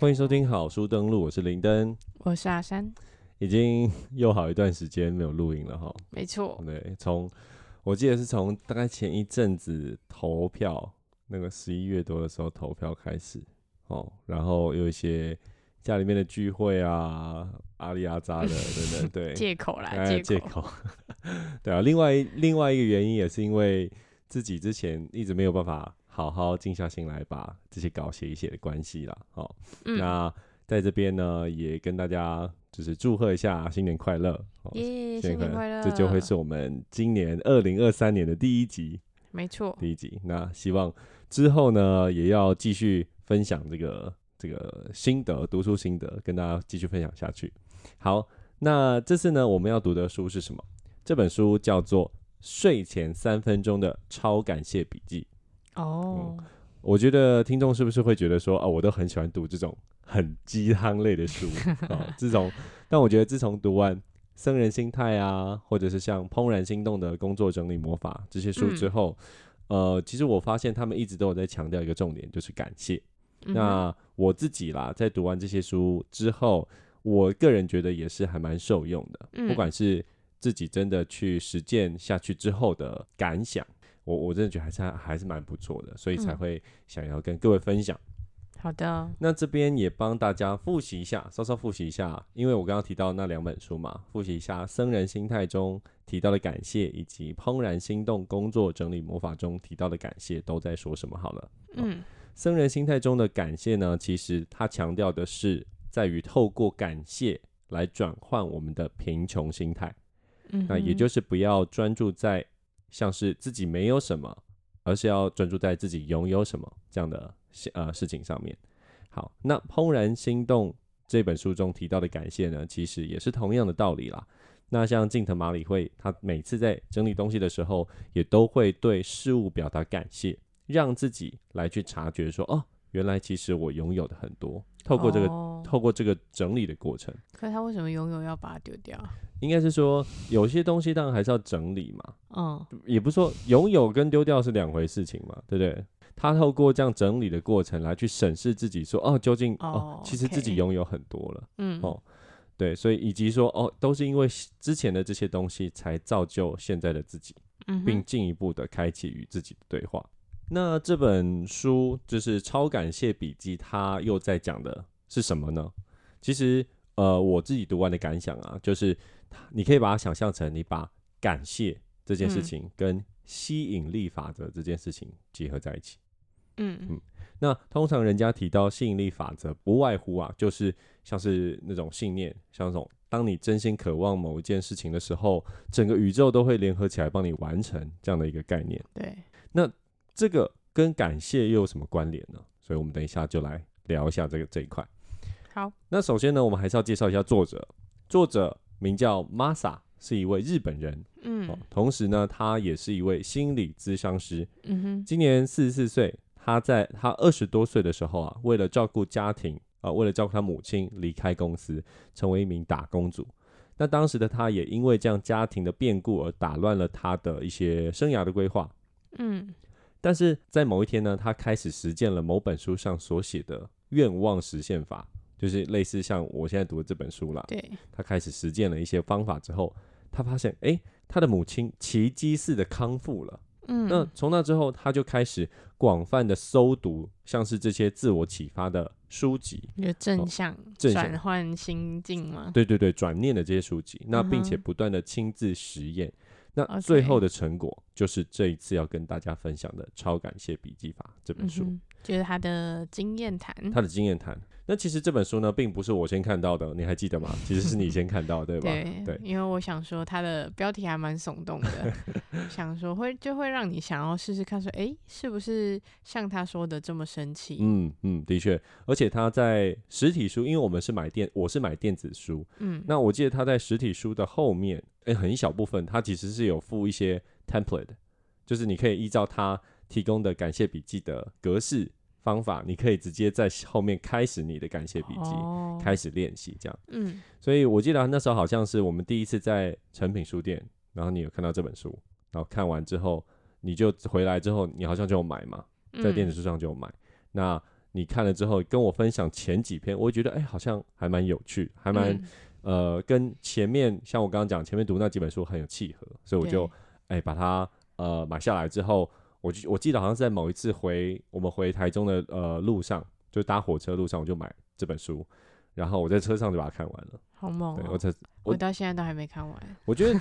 欢迎收听好书登录，我是林登，我是阿山，已经又好一段时间没有录音了哈。没错，对，从我记得是从大概前一阵子投票，那个十一月多的时候投票开始哦，然后有一些家里面的聚会啊，阿里阿扎的 等等，对，借口啦，借借口，对啊。另外另外一个原因也是因为自己之前一直没有办法。好好静下心来把这些稿写一写的关系啦。好，那在这边呢，也跟大家就是祝贺一下新年快乐，耶，新年快乐！这就会是我们今年二零二三年的第一集，没错，第一集。那希望之后呢，也要继续分享这个这个心得，读书心得，跟大家继续分享下去。好，那这次呢，我们要读的书是什么？这本书叫做《睡前三分钟的超感谢笔记》。哦，我觉得听众是不是会觉得说，哦，我都很喜欢读这种很鸡汤类的书啊？自从，但我觉得自从读完《僧人心态》啊，或者是像《怦然心动的工作整理魔法》这些书之后，呃，其实我发现他们一直都有在强调一个重点，就是感谢。那我自己啦，在读完这些书之后，我个人觉得也是还蛮受用的，不管是自己真的去实践下去之后的感想。我我真的觉得还是还是蛮不错的，所以才会想要跟各位分享。好的，那这边也帮大家复习一下，稍稍复习一下，因为我刚刚提到那两本书嘛，复习一下《僧人心态》中提到的感谢，以及《怦然心动工作整理魔法》中提到的感谢都在说什么？好了，嗯，《僧人心态》中的感谢呢，其实它强调的是在于透过感谢来转换我们的贫穷心态，嗯，那也就是不要专注在。像是自己没有什么，而是要专注在自己拥有什么这样的呃事情上面。好，那《怦然心动》这本书中提到的感谢呢，其实也是同样的道理啦。那像近藤麻里惠，他每次在整理东西的时候，也都会对事物表达感谢，让自己来去察觉说，哦，原来其实我拥有的很多。透过这个，透过这个整理的过程。可是他为什么拥有要把它丢掉？应该是说，有些东西当然还是要整理嘛。嗯，也不是说拥有跟丢掉是两回事情嘛，对不对？他透过这样整理的过程来去审视自己，说哦，究竟哦，其实自己拥有很多了。嗯，哦，对，所以以及说哦，都是因为之前的这些东西才造就现在的自己，并进一步的开启与自己的对话。那这本书就是《超感谢笔记》，它又在讲的是什么呢？其实，呃，我自己读完的感想啊，就是。你可以把它想象成，你把感谢这件事情跟吸引力法则这件事情结合在一起。嗯嗯。那通常人家提到吸引力法则，不外乎啊，就是像是那种信念，像那种当你真心渴望某一件事情的时候，整个宇宙都会联合起来帮你完成这样的一个概念。对。那这个跟感谢又有什么关联呢？所以我们等一下就来聊一下这个这一块。好。那首先呢，我们还是要介绍一下作者，作者。名叫 Masa，是一位日本人。嗯，同时呢，他也是一位心理咨商师。嗯哼，今年四十四岁。他在他二十多岁的时候啊，为了照顾家庭啊，为了照顾他母亲，离开公司，成为一名打工族。那当时的他也因为这样家庭的变故而打乱了他的一些生涯的规划。嗯，但是在某一天呢，他开始实践了某本书上所写的愿望实现法。就是类似像我现在读的这本书了，对，他开始实践了一些方法之后，他发现，哎，他的母亲奇迹似的康复了。嗯，那从那之后，他就开始广泛的搜读，像是这些自我启发的书籍，有正向正转换心境吗？对对对，转念的这些书籍，那并且不断的亲自实验，那最后的成果就是这一次要跟大家分享的《超感谢笔记法》这本书，就是他的经验谈，他的经验谈。那其实这本书呢，并不是我先看到的，你还记得吗？其实是你先看到，对吧？对，因为我想说，它的标题还蛮耸动的，想说会就会让你想要试试看，说，哎，是不是像他说的这么神奇？嗯嗯，的确，而且他在实体书，因为我们是买电，我是买电子书，嗯，那我记得他在实体书的后面，哎，很一小部分，他其实是有附一些 template，就是你可以依照他提供的感谢笔记的格式。方法，你可以直接在后面开始你的感谢笔记，开始练习这样。嗯，所以我记得那时候好像是我们第一次在诚品书店，然后你有看到这本书，然后看完之后，你就回来之后，你好像就有买嘛，在电子书上就有买。那你看了之后跟我分享前几篇，我会觉得哎，好像还蛮有趣，还蛮呃，跟前面像我刚刚讲前面读那几本书很有契合，所以我就哎把它呃买下来之后，我就我记得好像是在某一次回我们回台中的呃路上，就搭火车路上我就买这本书。然后我在车上就把它看完了，好猛！我才我到现在都还没看完。我觉得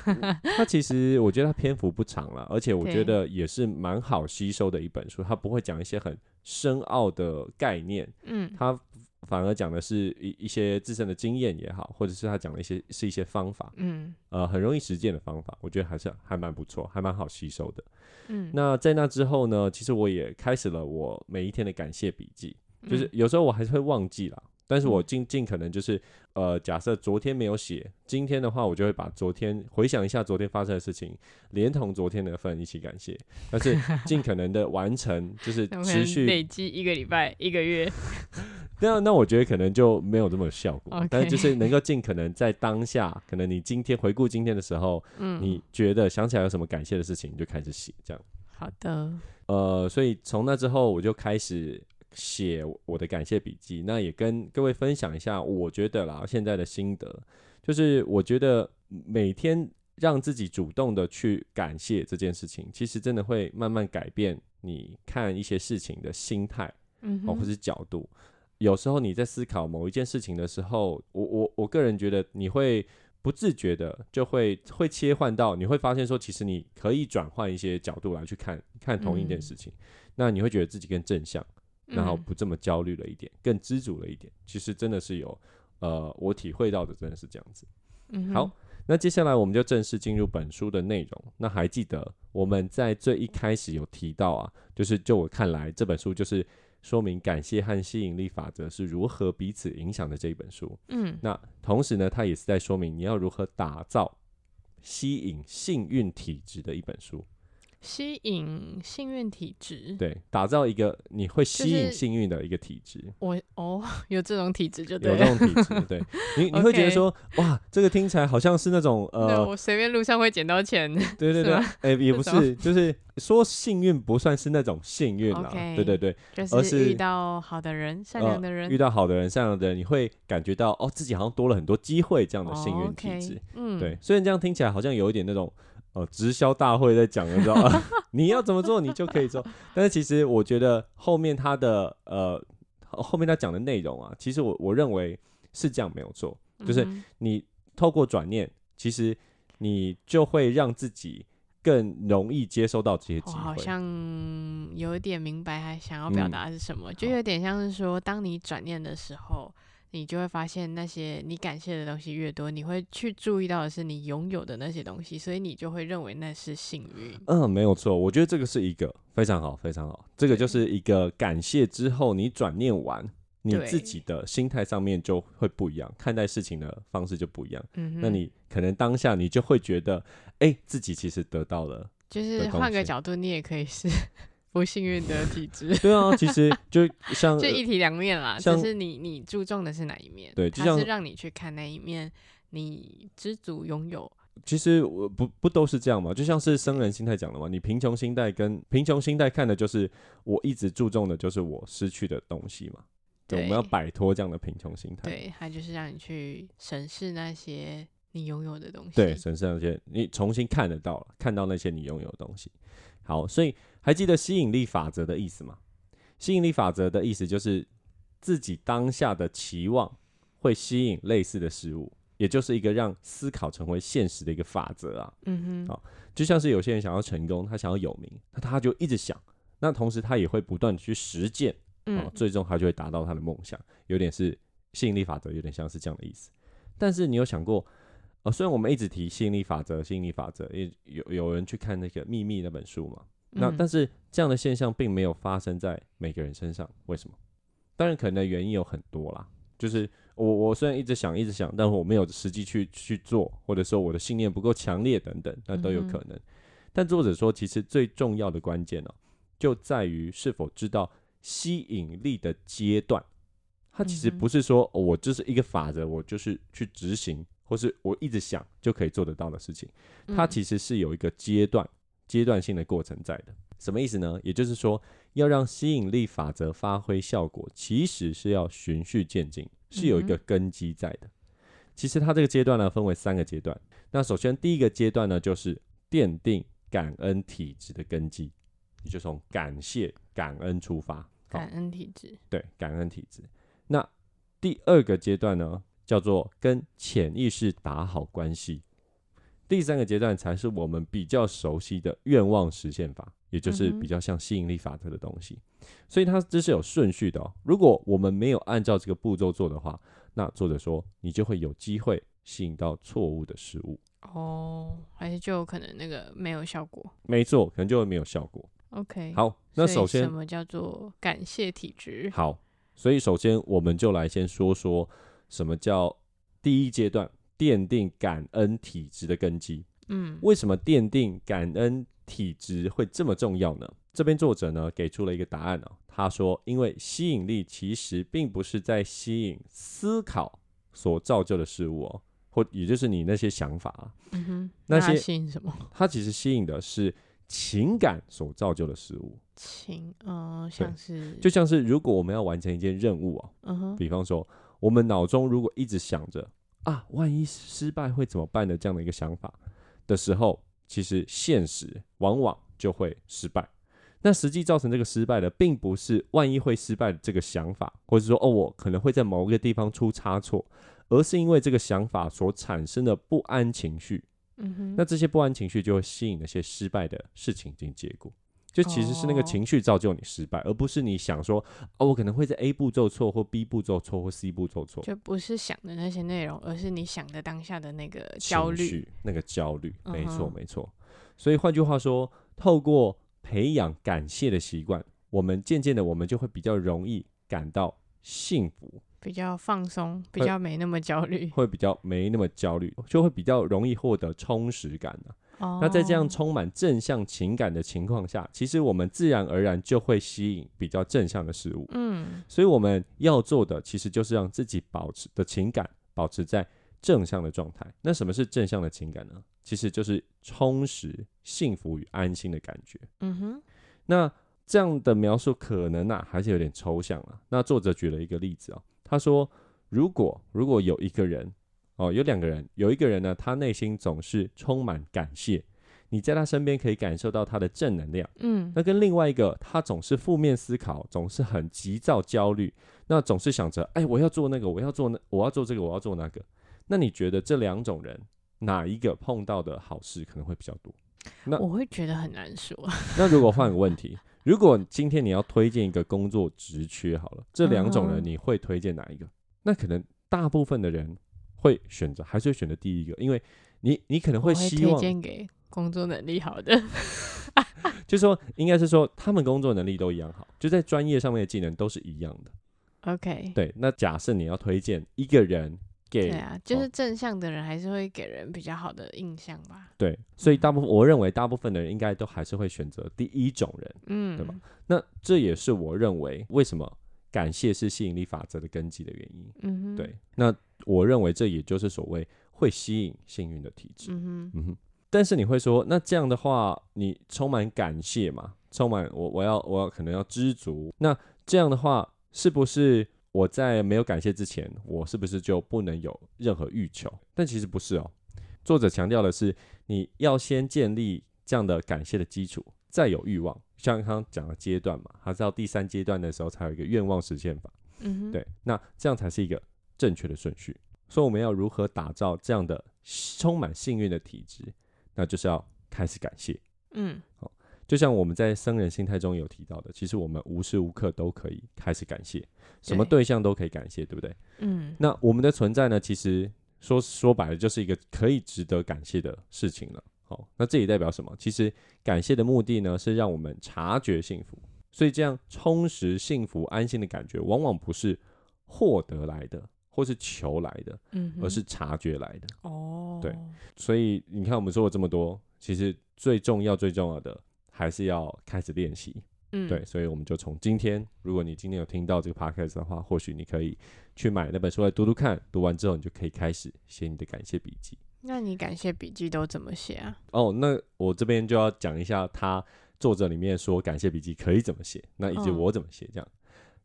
它其实，我觉得它篇幅不长了，而且我觉得也是蛮好吸收的一本书。它不会讲一些很深奥的概念，嗯，它反而讲的是一一些自身的经验也好，或者是他讲的一些是一些方法，嗯，呃，很容易实践的方法，我觉得还是还蛮不错，还蛮好吸收的。嗯，那在那之后呢，其实我也开始了我每一天的感谢笔记，就是有时候我还是会忘记了。但是我尽尽可能就是，呃，假设昨天没有写，今天的话，我就会把昨天回想一下昨天发生的事情，连同昨天的份一起感谢，但是 尽可能的完成，就是持续累积一个礼拜、一个月。那那我觉得可能就没有这么效果，但是就是能够尽可能在当下，可能你今天回顾今天的时候，嗯，你觉得想起来有什么感谢的事情，你就开始写，这样。好的。呃，所以从那之后，我就开始。写我的感谢笔记，那也跟各位分享一下，我觉得啦，现在的心得就是，我觉得每天让自己主动的去感谢这件事情，其实真的会慢慢改变你看一些事情的心态，嗯，或是角度。有时候你在思考某一件事情的时候，我我我个人觉得你会不自觉的就会会切换到，你会发现说，其实你可以转换一些角度来去看看同一件事情，那你会觉得自己更正向。然后不这么焦虑了一点，更知足了一点。其实真的是有，呃，我体会到的真的是这样子。嗯，好，那接下来我们就正式进入本书的内容。那还记得我们在最一开始有提到啊，就是就我看来，这本书就是说明感谢和吸引力法则是如何彼此影响的这一本书。嗯，那同时呢，它也是在说明你要如何打造吸引幸运体质的一本书。吸引幸运体质，对，打造一个你会吸引幸运的一个体质。我哦，有这种体质就有这种体质，对 你你会觉得说哇，这个听起来好像是那种呃，我随便路上会捡到钱。对对 对，哎，也不 是，就是说幸运不算是那种幸运啦，对对对，而是遇到好的人、善良的人，遇到好的人、善良的人，你会感觉到哦，自己好像多了很多机会这样的幸运体质。嗯，对，虽然这样听起来好像有一点那种。哦，直销大会在讲的，知道吗？你要怎么做，你就可以做。但是其实我觉得后面他的呃，后面他讲的内容啊，其实我我认为是这样没有错，就是你透过转念，其实你就会让自己更容易接收到这些机会。好像有一点明白他想要表达是什么，就有点像是说，当你转念的时候。你就会发现，那些你感谢的东西越多，你会去注意到的是你拥有的那些东西，所以你就会认为那是幸运。嗯，没有错，我觉得这个是一个非常好、非常好。这个就是一个感谢之后，你转念完，你自己的心态上面就会不一样，看待事情的方式就不一样。嗯，那你可能当下你就会觉得，哎，自己其实得到了。就是换个角度，你也可以是。不幸运的体质，对啊，其实就像就一体两面啦，就是你你注重的是哪一面？对，它是让你去看那一面，你知足拥有。其实我不不都是这样嘛？就像是生人心态讲的嘛，你贫穷心态跟贫穷心态看的就是我一直注重的就是我失去的东西嘛。对，我们要摆脱这样的贫穷心态。对，它就是让你去审视那些你拥有的东西。对，审视那些你重新看得到了，看到那些你拥有的东西。好，所以。还记得吸引力法则的意思吗？吸引力法则的意思就是自己当下的期望会吸引类似的事物，也就是一个让思考成为现实的一个法则啊。嗯哼，好，就像是有些人想要成功，他想要有名，那他就一直想，那同时他也会不断去实践，嗯，最终他就会达到他的梦想。有点是吸引力法则，有点像是这样的意思。但是你有想过，呃，虽然我们一直提吸引力法则，吸引力法则，也有有人去看那个秘密那本书嘛？那但是这样的现象并没有发生在每个人身上，为什么？当然可能原因有很多啦，就是我我虽然一直想一直想，但我没有实际去去做，或者说我的信念不够强烈等等，那都有可能。但作者说，其实最重要的关键呢，就在于是否知道吸引力的阶段。它其实不是说我就是一个法则，我就是去执行，或是我一直想就可以做得到的事情。它其实是有一个阶段。阶段性的过程在的，什么意思呢？也就是说，要让吸引力法则发挥效果，其实是要循序渐进，是有一个根基在的。其实它这个阶段呢，分为三个阶段。那首先第一个阶段呢，就是奠定感恩体质的根基，你就从感谢、感恩出发。感恩体质，对，感恩体质。那第二个阶段呢，叫做跟潜意识打好关系。第三个阶段才是我们比较熟悉的愿望实现法，也就是比较像吸引力法则的东西。所以它这是有顺序的哦。如果我们没有按照这个步骤做的话，那作者说你就会有机会吸引到错误的事物。哦，还是就有可能那个没有效果。没错，可能就会没有效果。OK，好，那首先什么叫做感谢体质？好，所以首先我们就来先说说什么叫第一阶段。奠定感恩体质的根基。嗯，为什么奠定感恩体质会这么重要呢？这边作者呢给出了一个答案哦。他说，因为吸引力其实并不是在吸引思考所造就的事物哦，或也就是你那些想法。嗯哼，那些吸引什么？它其实吸引的是情感所造就的事物。情，嗯，像是，就像是如果我们要完成一件任务哦，嗯哼，比方说我们脑中如果一直想着。啊，万一失败会怎么办的这样的一个想法的时候，其实现实往往就会失败。那实际造成这个失败的，并不是万一会失败的这个想法，或者说哦，我可能会在某一个地方出差错，而是因为这个想法所产生的不安情绪。嗯哼，那这些不安情绪就会吸引那些失败的事情进行结果。就其实是那个情绪造就你失败，而不是你想说哦，我可能会在 A 步骤错，或 B 步骤错，或 C 步骤错，就不是想的那些内容，而是你想的当下的那个焦虑，那个焦虑，没错没错。所以换句话说，透过培养感谢的习惯，我们渐渐的，我们就会比较容易感到幸福，比较放松，比较没那么焦虑，会比较没那么焦虑，就会比较容易获得充实感的。那在这样充满正向情感的情况下，其实我们自然而然就会吸引比较正向的事物。嗯，所以我们要做的其实就是让自己保持的情感保持在正向的状态。那什么是正向的情感呢？其实就是充实、幸福与安心的感觉。嗯哼，那这样的描述可能啊还是有点抽象啊。那作者举了一个例子啊，他说：如果如果有一个人。哦，有两个人，有一个人呢，他内心总是充满感谢，你在他身边可以感受到他的正能量。嗯，那跟另外一个，他总是负面思考，总是很急躁、焦虑，那总是想着，哎，我要做那个，我要做那，我要做这个，我要做那个。那你觉得这两种人哪一个碰到的好事可能会比较多？那我会觉得很难说。那如果换个问题，如果今天你要推荐一个工作职缺，好了，这两种人你会推荐哪一个？那可能大部分的人。会选择还是会选择第一个，因为你你可能会希望推荐给工作能力好的，就说应该是说他们工作能力都一样好，就在专业上面的技能都是一样的。OK，对，那假设你要推荐一个人给，对啊，就是正向的人还是会给人比较好的印象吧。对，所以大部分我认为大部分的人应该都还是会选择第一种人，嗯，对吧？那这也是我认为为什么。感谢是吸引力法则的根基的原因。嗯哼，对。那我认为这也就是所谓会吸引幸运的体质。嗯哼，嗯哼。但是你会说，那这样的话，你充满感谢嘛？充满我，我要，我要可能要知足。那这样的话，是不是我在没有感谢之前，我是不是就不能有任何欲求？但其实不是哦。作者强调的是，你要先建立这样的感谢的基础。再有欲望，像刚刚讲的阶段嘛，还是到第三阶段的时候才有一个愿望实现法。嗯哼，对，那这样才是一个正确的顺序。所以我们要如何打造这样的充满幸运的体质？那就是要开始感谢。嗯，好，就像我们在僧人心态中有提到的，其实我们无时无刻都可以开始感谢，什么对象都可以感谢，对不对？嗯，那我们的存在呢，其实说说白了就是一个可以值得感谢的事情了。好，那这也代表什么？其实感谢的目的呢，是让我们察觉幸福。所以这样充实、幸福、安心的感觉，往往不是获得来的，或是求来的，嗯，而是察觉来的。哦，对。所以你看，我们说了这么多，其实最重要、最重要的，还是要开始练习。嗯，对。所以我们就从今天，如果你今天有听到这个 podcast 的话，或许你可以去买那本书来读读看。读完之后，你就可以开始写你的感谢笔记。那你感谢笔记都怎么写啊？哦，那我这边就要讲一下他作者里面说感谢笔记可以怎么写，那以及我怎么写，这样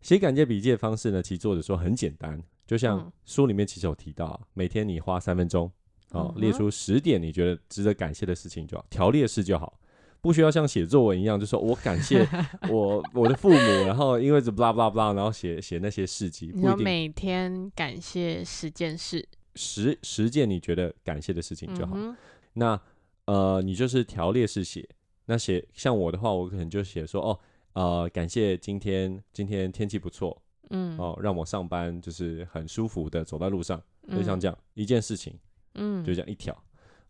写感谢笔记的方式呢？其实作者说很简单，就像书里面其实有提到，每天你花三分钟，哦，列出十点你觉得值得感谢的事情就好，条列式就好，不需要像写作文一样，就说我感谢 我我的父母，然后因为这 blah blah blah，然后写写那些事迹。你每天感谢十件事，十十件你觉得感谢的事情就好。那呃，你就是条列式写。那写像我的话，我可能就写说哦，呃，感谢今天今天天气不错，嗯，哦，让我上班就是很舒服的走在路上，就像这样一件事情，嗯，就这样一条。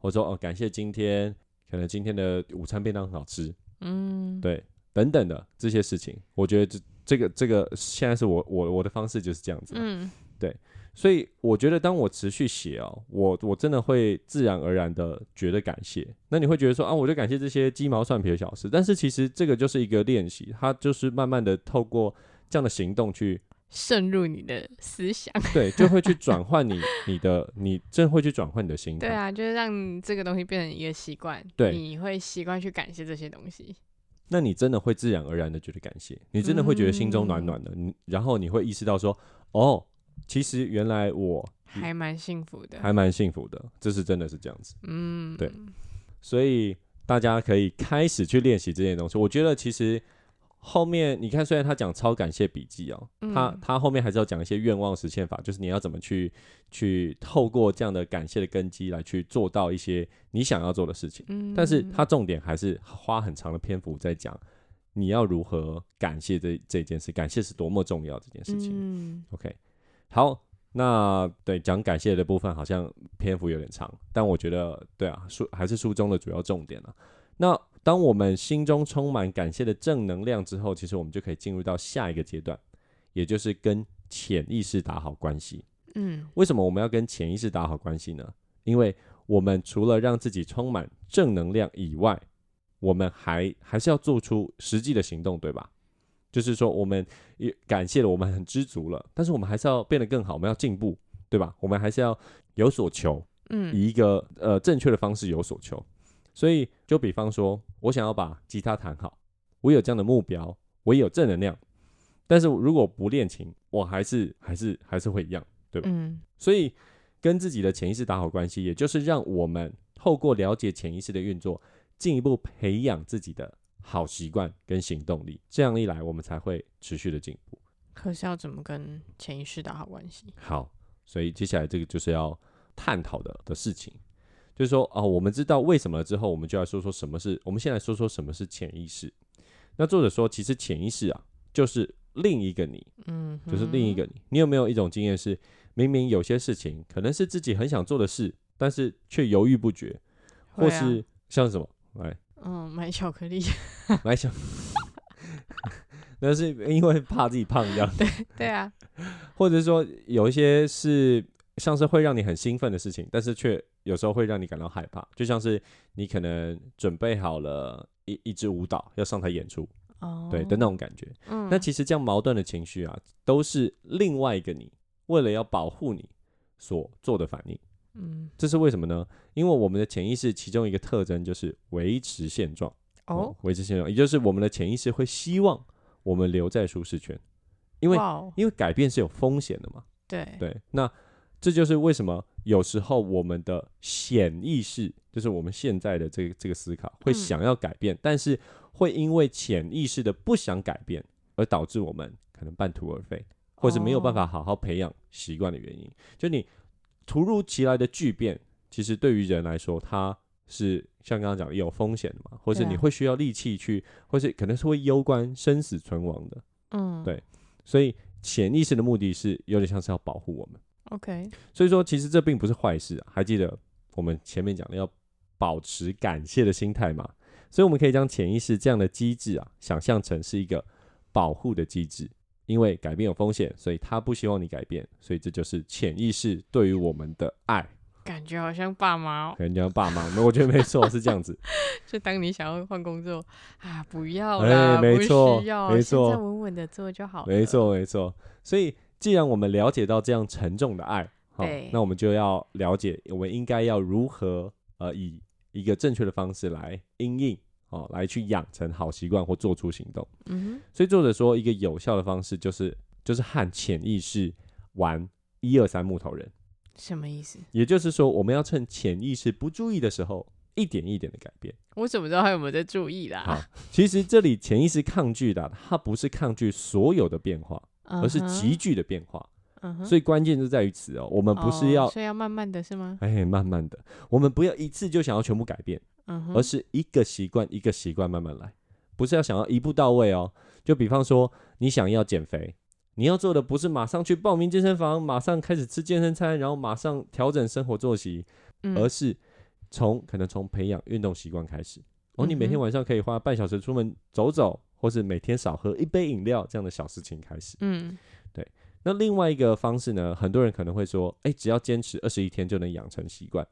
我说哦，感谢今天可能今天的午餐便当很好吃，嗯，对，等等的这些事情，我觉得这这个这个现在是我我我的方式就是这样子，嗯，对。所以我觉得，当我持续写哦，我我真的会自然而然的觉得感谢。那你会觉得说啊，我就感谢这些鸡毛蒜皮的小事。但是其实这个就是一个练习，它就是慢慢的透过这样的行动去渗入你的思想，对，就会去 转换你你的你真会去转换你的心态。对啊，就是让这个东西变成一个习惯，对，你会习惯去感谢这些东西。那你真的会自然而然的觉得感谢，你真的会觉得心中暖暖的，你然后你会意识到说哦。其实原来我还蛮幸福的，还蛮幸福的，这是真的是这样子。嗯，对，所以大家可以开始去练习这些东西。我觉得其实后面你看，虽然他讲超感谢笔记哦，他他后面还是要讲一些愿望实现法，就是你要怎么去去透过这样的感谢的根基来去做到一些你想要做的事情。嗯，但是他重点还是花很长的篇幅在讲你要如何感谢这这件事，感谢是多么重要这件事情。嗯，OK。好，那对讲感谢的部分好像篇幅有点长，但我觉得对啊，书还是书中的主要重点了。那当我们心中充满感谢的正能量之后，其实我们就可以进入到下一个阶段，也就是跟潜意识打好关系。嗯，为什么我们要跟潜意识打好关系呢？因为我们除了让自己充满正能量以外，我们还还是要做出实际的行动，对吧？就是说，我们也感谢了，我们很知足了，但是我们还是要变得更好，我们要进步，对吧？我们还是要有所求，嗯，以一个呃正确的方式有所求。所以，就比方说，我想要把吉他弹好，我有这样的目标，我也有正能量，但是如果不练琴，我还是还是还是会一样，对吧？嗯。所以，跟自己的潜意识打好关系，也就是让我们透过了解潜意识的运作，进一步培养自己的。好习惯跟行动力，这样一来，我们才会持续的进步。可是要怎么跟潜意识打好关系？好，所以接下来这个就是要探讨的的事情，就是说，哦，我们知道为什么之后，我们就要说说什么是。我们先来说说什么是潜意识。那作者说，其实潜意识啊，就是另一个你，嗯，就是另一个你。你有没有一种经验是，明明有些事情可能是自己很想做的事，但是却犹豫不决，或是像什么，来。嗯，买巧克力，买巧，那是因为怕自己胖这样。对对啊，或者说有一些是像是会让你很兴奋的事情，但是却有时候会让你感到害怕，就像是你可能准备好了一一支舞蹈要上台演出，哦，对的那种感觉。嗯，那其实这样矛盾的情绪啊，都是另外一个你为了要保护你所做的反应。嗯，这是为什么呢？因为我们的潜意识其中一个特征就是维持现状。哦，维持现状，也就是我们的潜意识会希望我们留在舒适圈，因为因为改变是有风险的嘛。对。对，那这就是为什么有时候我们的潜意识，就是我们现在的这个这个思考，会想要改变，但是会因为潜意识的不想改变，而导致我们可能半途而废，或是没有办法好好培养习惯的原因，就你。突如其来的巨变，其实对于人来说，它是像刚刚讲的有风险的嘛，或是你会需要力气去，或是可能是会攸关生死存亡的。嗯，对，所以潜意识的目的是有点像是要保护我们。OK，所以说其实这并不是坏事啊。还记得我们前面讲的要保持感谢的心态嘛？所以我们可以将潜意识这样的机制啊，想象成是一个保护的机制。因为改变有风险，所以他不希望你改变，所以这就是潜意识对于我们的爱。感觉好像爸妈，感觉像爸妈，那我觉得没错，是这样子。就当你想要换工作啊，不要了，没错，没错，稳稳的做就好。没错，没错。所以，既然我们了解到这样沉重的爱，好，那我们就要了解，我们应该要如何呃，以一个正确的方式来应应。哦，来去养成好习惯或做出行动。嗯所以作者说，一个有效的方式就是就是和潜意识玩一二三木头人。什么意思？也就是说，我们要趁潜意识不注意的时候，一点一点的改变。我怎么知道他有没有在注意啦？好，其实这里潜意识抗拒的，它不是抗拒所有的变化，而是急剧的变化。所以关键就在于此哦，我们不是要，所以要慢慢的是吗？哎，慢慢的，我们不要一次就想要全部改变，而是一个习惯一个习惯慢慢来，不是要想要一步到位哦。就比方说，你想要减肥，你要做的不是马上去报名健身房，马上开始吃健身餐，然后马上调整生活作息，而是从可能从培养运动习惯开始。哦，你每天晚上可以花半小时出门走走，或是每天少喝一杯饮料这样的小事情开始。嗯。那另外一个方式呢？很多人可能会说，哎，只要坚持二十一天就能养成习惯。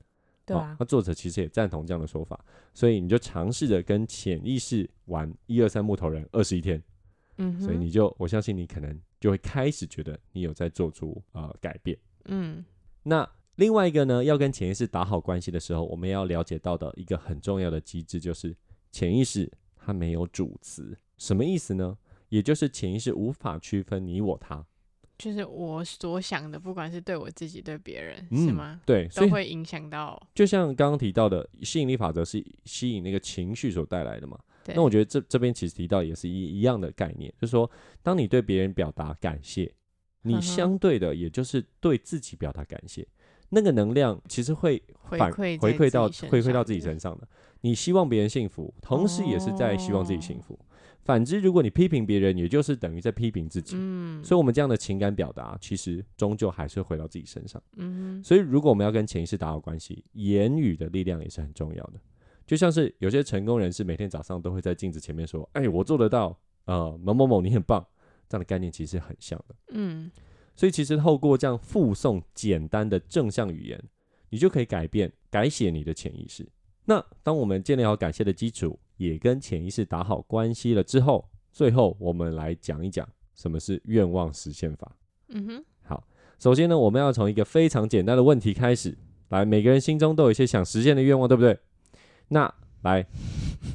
对啊。那作者其实也赞同这样的说法，所以你就尝试着跟潜意识玩一二三木头人二十一天。嗯。所以你就，我相信你可能就会开始觉得你有在做出呃改变。嗯。那另外一个呢，要跟潜意识打好关系的时候，我们要了解到的一个很重要的机制，就是潜意识它没有主词。什么意思呢？也就是潜意识无法区分你我他。就是我所想的，不管是对我自己、对别人，是吗？对，都会影响到。就像刚刚提到的，吸引力法则是吸引那个情绪所带来的嘛？那我觉得这这边其实提到也是一一样的概念，就是说，当你对别人表达感谢，你相对的也就是对自己表达感谢，那个能量其实会反回馈到回馈到自己身上的。你希望别人幸福，同时也是在希望自己幸福。反之，如果你批评别人，也就是等于在批评自己。嗯，所以，我们这样的情感表达，其实终究还是回到自己身上。嗯，所以，如果我们要跟潜意识打好关系，言语的力量也是很重要的。就像是有些成功人士，每天早上都会在镜子前面说：“哎，我做得到。”呃，某某某，你很棒。这样的概念其实很像的。嗯，所以，其实透过这样附送简单的正向语言，你就可以改变、改写你的潜意识。那当我们建立好感谢的基础。也跟潜意识打好关系了之后，最后我们来讲一讲什么是愿望实现法。嗯哼，好，首先呢，我们要从一个非常简单的问题开始。来，每个人心中都有一些想实现的愿望，对不对？那来，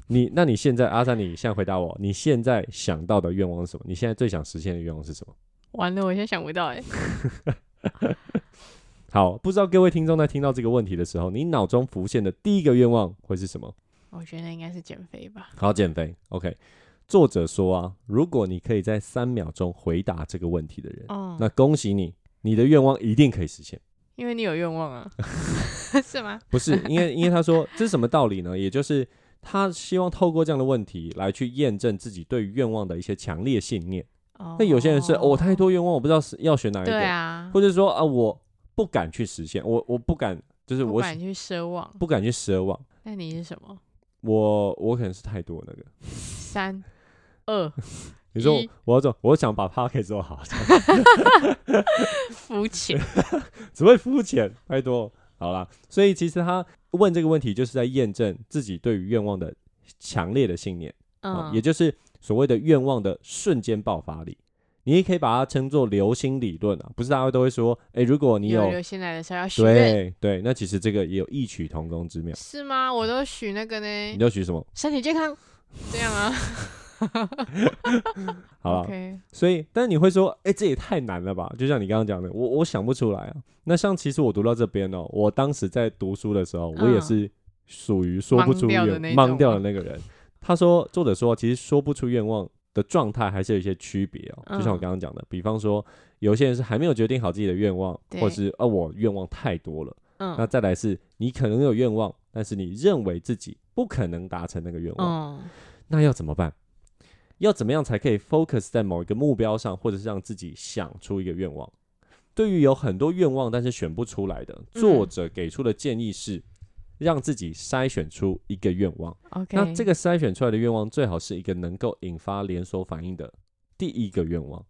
你那你现在阿三，你现在回答我，你现在想到的愿望是什么？你现在最想实现的愿望是什么？完了，我现在想不到哎。好，不知道各位听众在听到这个问题的时候，你脑中浮现的第一个愿望会是什么？我觉得应该是减肥吧。好，减肥。OK，作者说啊，如果你可以在三秒钟回答这个问题的人，那恭喜你，你的愿望一定可以实现。因为你有愿望啊，是吗？不是，因为因为他说这是什么道理呢？也就是他希望透过这样的问题来去验证自己对于愿望的一些强烈信念。那有些人是我太多愿望，我不知道是要选哪一个，对啊，或者说啊，我不敢去实现，我我不敢，就是我不敢去奢望，不敢去奢望。那你是什么？我我可能是太多那个。三二，你说我要做，我想把 p a r k 做好，肤浅，只会肤浅太多，好啦。所以其实他问这个问题，就是在验证自己对于愿望的强烈的信念，嗯，也就是所谓的愿望的瞬间爆发力。你也可以把它称作流星理论啊，不是大家都会说，哎，如果你有流星来的时候要许愿，对对，那其实这个也有异曲同工之妙，是吗？我都许那个呢，你都许什么？身体健康，这样啊，好了，所以，但是你会说，哎，这也太难了吧？就像你刚刚讲的，我我想不出来啊。那像其实我读到这边哦，我当时在读书的时候，我也是属于说不出愿忘掉的那个人。他说，作者说，其实说不出愿望。的状态还是有一些区别哦，就像我刚刚讲的，比方说有些人是还没有决定好自己的愿望，或是哦我愿望太多了，嗯，那再来是你可能有愿望，但是你认为自己不可能达成那个愿望，那要怎么办？要怎么样才可以 focus 在某一个目标上，或者是让自己想出一个愿望？对于有很多愿望但是选不出来的作者给出的建议是。让自己筛选出一个愿望。OK，那这个筛选出来的愿望最好是一个能够引发连锁反应的第一个愿望。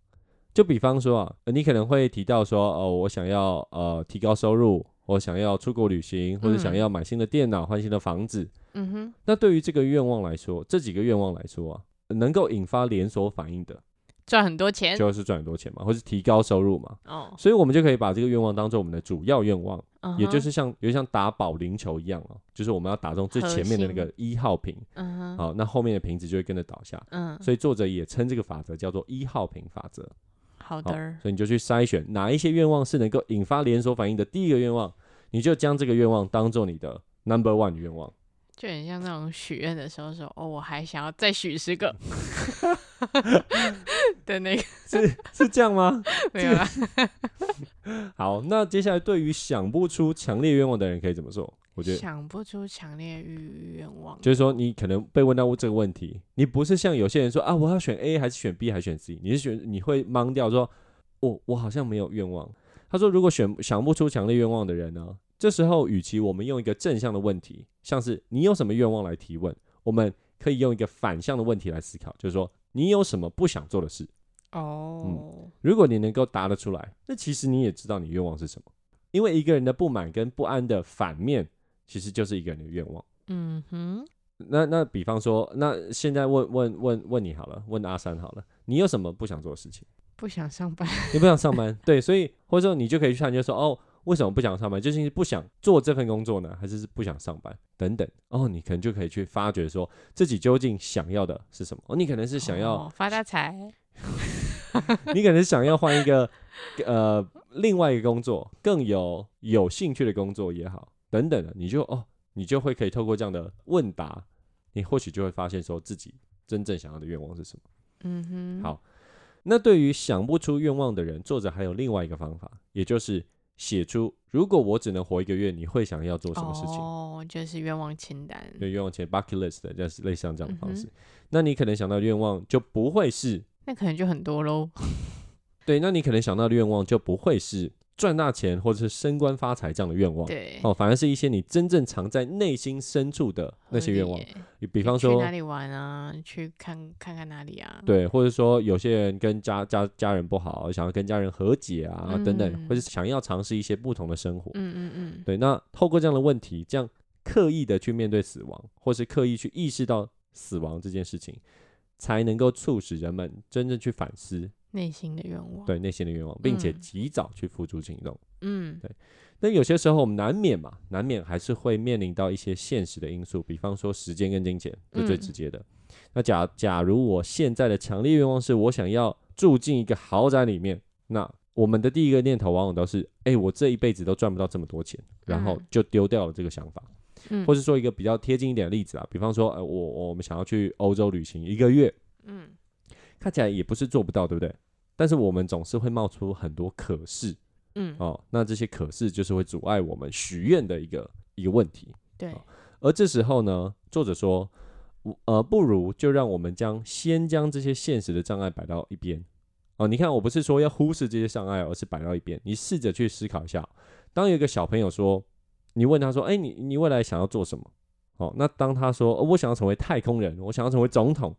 就比方说啊，你可能会提到说，哦，我想要呃提高收入，我想要出国旅行，或者想要买新的电脑、换新的房子。嗯哼。那对于这个愿望来说，这几个愿望来说啊，能够引发连锁反应的，赚很多钱，就是赚很多钱嘛，或是提高收入嘛。哦，所以我们就可以把这个愿望当做我们的主要愿望，也就是像，有点像打保龄球一样哦，就是我们要打中最前面的那个一号瓶，嗯哼，好，那后面的瓶子就会跟着倒下。嗯，所以作者也称这个法则叫做一号瓶法则。好的，所以你就去筛选哪一些愿望是能够引发连锁反应的第一个愿望，你就将这个愿望当做你的 number one 愿望。就很像那种许愿的时候说：“哦，我还想要再许十个。” 的那个 是是这样吗？没有。好，那接下来对于想不出强烈愿望的人可以怎么做？我觉得想不出强烈欲愿望，就是说你可能被问到这个问题，你不是像有些人说啊，我要选 A 还是选 B 还是选 C？你是选你会懵掉说，我我好像没有愿望。他说，如果选想不出强烈愿望的人呢？这时候，与其我们用一个正向的问题，像是你有什么愿望来提问，我们可以用一个反向的问题来思考，就是说你有什么不想做的事。哦，嗯，如果你能够答得出来，那其实你也知道你愿望是什么。因为一个人的不满跟不安的反面，其实就是一个人的愿望。嗯哼。那那比方说，那现在问问问问你好了，问阿三好了，你有什么不想做的事情？不想上班。你不想上班？对，所以或者说你就可以去探究说，哦。为什么不想上班？究竟是不想做这份工作呢，还是不想上班等等？哦，你可能就可以去发掘说自己究竟想要的是什么。哦，你可能是想要发大财，你可能想要换一个呃另外一个工作，更有有兴趣的工作也好，等等的，你就哦，你就会可以透过这样的问答，你或许就会发现说自己真正想要的愿望是什么。嗯哼，好，那对于想不出愿望的人，作者还有另外一个方法，也就是。写出，如果我只能活一个月，你会想要做什么事情？哦，就是愿望清单。对，愿望清单 （bucket list） 就是类似这样的方式。那你可能想到的愿望就不会是，那可能就很多喽。对，那你可能想到的愿望就不会是。赚大钱或者是升官发财这样的愿望，对哦，反而是一些你真正藏在内心深处的那些愿望。你比方说去哪里玩啊，去看看看哪里啊？对，或者说有些人跟家家家人不好，想要跟家人和解啊，等等，或者想要尝试一些不同的生活。嗯嗯嗯。对，那透过这样的问题，这样刻意的去面对死亡，或是刻意去意识到死亡这件事情，才能够促使人们真正去反思。内心的愿望，对内心的愿望，并且及早去付诸行动。嗯，对。那有些时候我们难免嘛，难免还是会面临到一些现实的因素，比方说时间跟金钱是最直接的。那假假如我现在的强烈愿望是我想要住进一个豪宅里面，那我们的第一个念头往往都是：哎，我这一辈子都赚不到这么多钱，然后就丢掉了这个想法。嗯，或是说一个比较贴近一点的例子啊，比方说，呃，我我们想要去欧洲旅行一个月，嗯。看起来也不是做不到，对不对？但是我们总是会冒出很多可是，嗯，哦，那这些可是就是会阻碍我们许愿的一个一个问题。对，而这时候呢，作者说，呃，不如就让我们将先将这些现实的障碍摆到一边。哦，你看，我不是说要忽视这些障碍，而是摆到一边。你试着去思考一下，当有一个小朋友说，你问他说，哎，你你未来想要做什么？哦，那当他说，我想要成为太空人，我想要成为总统。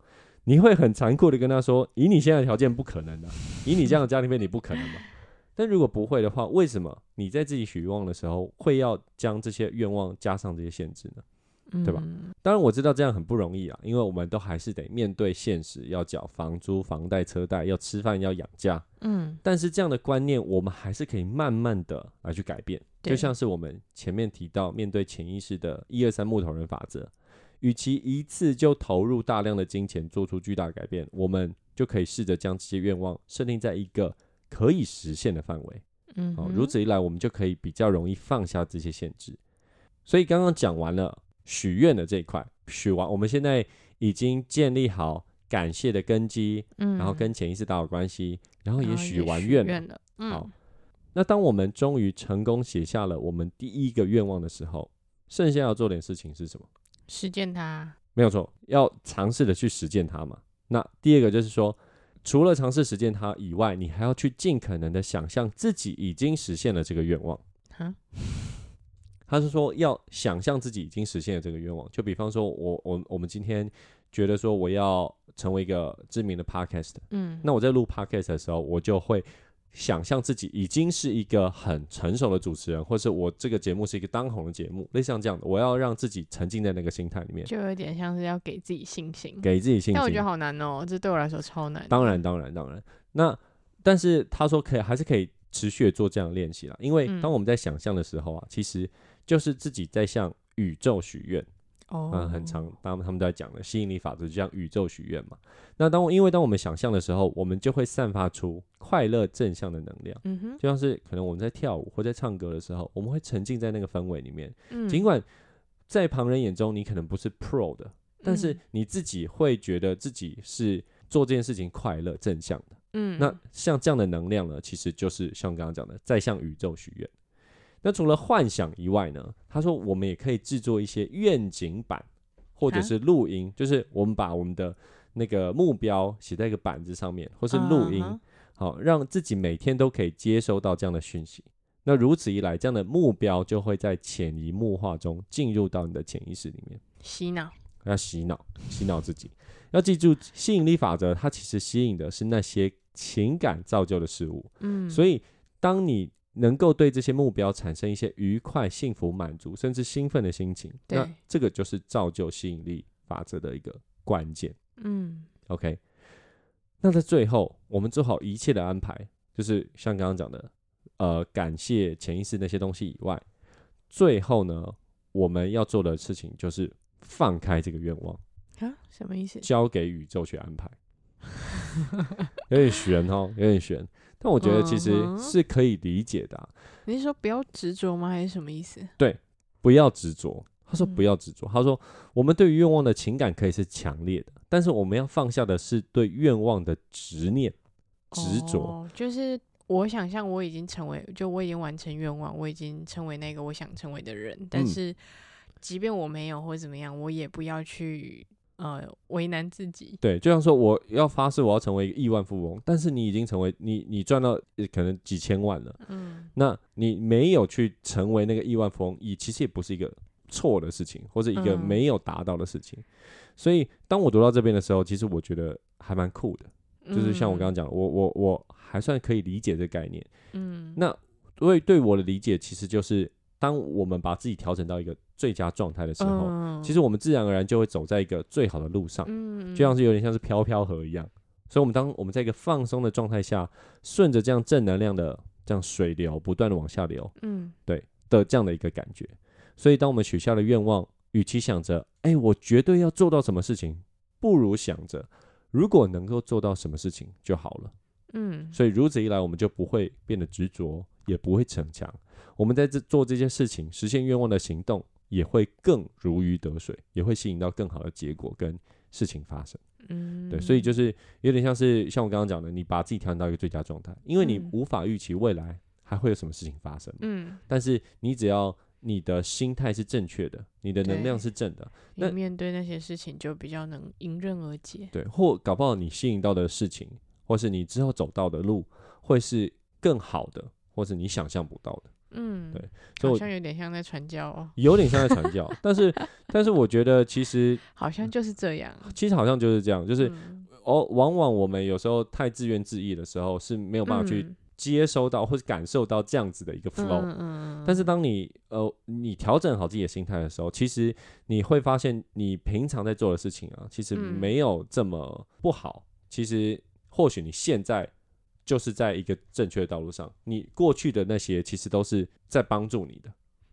你会很残酷的跟他说：“以你现在的条件，不可能的。以你这样的家庭背景，不可能嘛。但如果不会的话，为什么你在自己许愿望的时候，会要将这些愿望加上这些限制呢？对吧？当然我知道这样很不容易啊，因为我们都还是得面对现实，要缴房租、房贷、车贷，要吃饭，要养家。嗯，但是这样的观念，我们还是可以慢慢的来去改变。就像是我们前面提到，面对潜意识的一二三木头人法则。与其一次就投入大量的金钱做出巨大改变，我们就可以试着将这些愿望设定在一个可以实现的范围。嗯，好，如此一来，我们就可以比较容易放下这些限制。所以刚刚讲完了许愿的这一块，许完，我们现在已经建立好感谢的根基，嗯，然后跟潜意识打好关系，然后也许完愿了。好，那当我们终于成功写下了我们第一个愿望的时候，剩下要做点事情是什么？实践它没有错，要尝试的去实践它嘛。那第二个就是说，除了尝试实践它以外，你还要去尽可能的想象自己已经实现了这个愿望。哈，他是说要想象自己已经实现了这个愿望。就比方说，我我我们今天觉得说我要成为一个知名的 podcast，嗯，那我在录 podcast 的时候，我就会想象自己已经是一个很成熟的主持人，或是我这个节目是一个当红的节目，类似像这样的，我要让自己沉浸在那个心态里面，就有点像是要给自己信心，给自己信心。但我觉得好难哦，这对我来说超难。当然，当然，当然。那但是他说可以，还是可以持续做这样练习啦。因为当我们在想象的时候啊，其实就是自己在向宇宙许愿。哦，嗯，很长，他们他们都在讲的吸引力法则，就像宇宙许愿嘛。那当因为当我们想象的时候，我们就会散发出快乐正向的能量。嗯哼，就像是可能我们在跳舞或在唱歌的时候，我们会沉浸在那个氛围里面。嗯，尽管在旁人眼中你可能不是 pro 的，但是你自己会觉得自己是做这件事情快乐正向的。嗯，那像这样的能量呢，其实就是像刚刚讲的，在向宇宙许愿。那除了幻想以外呢？他说我们也可以制作一些愿景板，或者是录音，就是我们把我们的那个目标写在一个板子上面，或是录音，好让自己每天都可以接收到这样的讯息。那如此一来，这样的目标就会在潜移默化中进入到你的潜意识里面，洗脑，要洗脑，洗脑自己。要记住吸引力法则，它其实吸引的是那些情感造就的事物。嗯，所以当你能够对这些目标产生一些愉快、幸福、满足，甚至兴奋的心情，那这个就是造就吸引力法则的一个关键。嗯，OK。那在最后，我们做好一切的安排，就是像刚刚讲的，呃，感谢潜意识那些东西以外，最后呢，我们要做的事情就是放开这个愿望啊？什么意思？交给宇宙去安排。有点悬哦，有点悬。但我觉得其实是可以理解的。你是说不要执着吗？还是什么意思？对，不要执着。他说不要执着。他说我们对于愿望的情感可以是强烈的，但是我们要放下的是对愿望的执念、执着。就是我想象我已经成为，就我已经完成愿望，我已经成为那个我想成为的人。但是即便我没有或者怎么样，我也不要去。呃，为难自己。对，就像说我要发誓我要成为一个亿万富翁，但是你已经成为你，你赚到可能几千万了。嗯，那你没有去成为那个亿万富翁，也其实也不是一个错的事情，或者一个没有达到的事情。所以当我读到这边的时候，其实我觉得还蛮酷的，就是像我刚刚讲，我我我还算可以理解这个概念。嗯，那对对我的理解，其实就是当我们把自己调整到一个。最佳状态的时候，其实我们自然而然就会走在一个最好的路上，就像是有点像是飘飘河一样。所以，我们当我们在一个放松的状态下，顺着这样正能量的这样水流不断的往下流，嗯，对的这样的一个感觉。所以，当我们许下了愿望，与其想着哎我绝对要做到什么事情，不如想着如果能够做到什么事情就好了。嗯，所以如此一来，我们就不会变得执着，也不会逞强。我们在这做这些事情、实现愿望的行动。也会更如鱼得水，也会吸引到更好的结果跟事情发生。嗯，对，所以就是有点像是像我刚刚讲的，你把自己调整到一个最佳状态，因为你无法预期未来还会有什么事情发生。嗯，但是你只要你的心态是正确的，你的能量是正的，那面对那些事情就比较能迎刃而解。对，或搞不好你吸引到的事情，或是你之后走到的路，会是更好的，或是你想象不到的。嗯，对，好像有点像在传教哦，有点像在传教，但是，但是我觉得其实 好像就是这样，其实好像就是这样，就是哦，往往我们有时候太自怨自艾的时候是没有办法去接收到或者感受到这样子的一个 flow，嗯，但是当你呃你调整好自己的心态的时候，其实你会发现你平常在做的事情啊，其实没有这么不好，其实或许你现在。就是在一个正确的道路上，你过去的那些其实都是在帮助你的，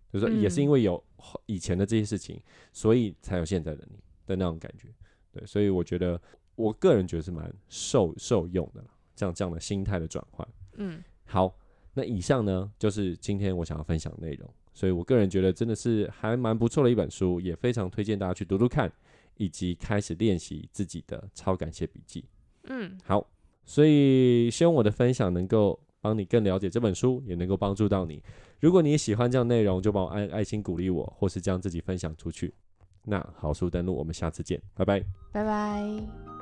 就是说也是因为有以前的这些事情，所以才有现在的你的那种感觉。对，所以我觉得我个人觉得是蛮受受用的，这样这样的心态的转换。嗯，好，那以上呢就是今天我想要分享的内容，所以我个人觉得真的是还蛮不错的一本书，也非常推荐大家去读读看，以及开始练习自己的超感谢笔记。嗯，好。所以，希望我的分享能够帮你更了解这本书，也能够帮助到你。如果你喜欢这样内容，就帮我按爱心鼓励我，或是将自己分享出去。那好书登录，我们下次见，拜拜，拜拜。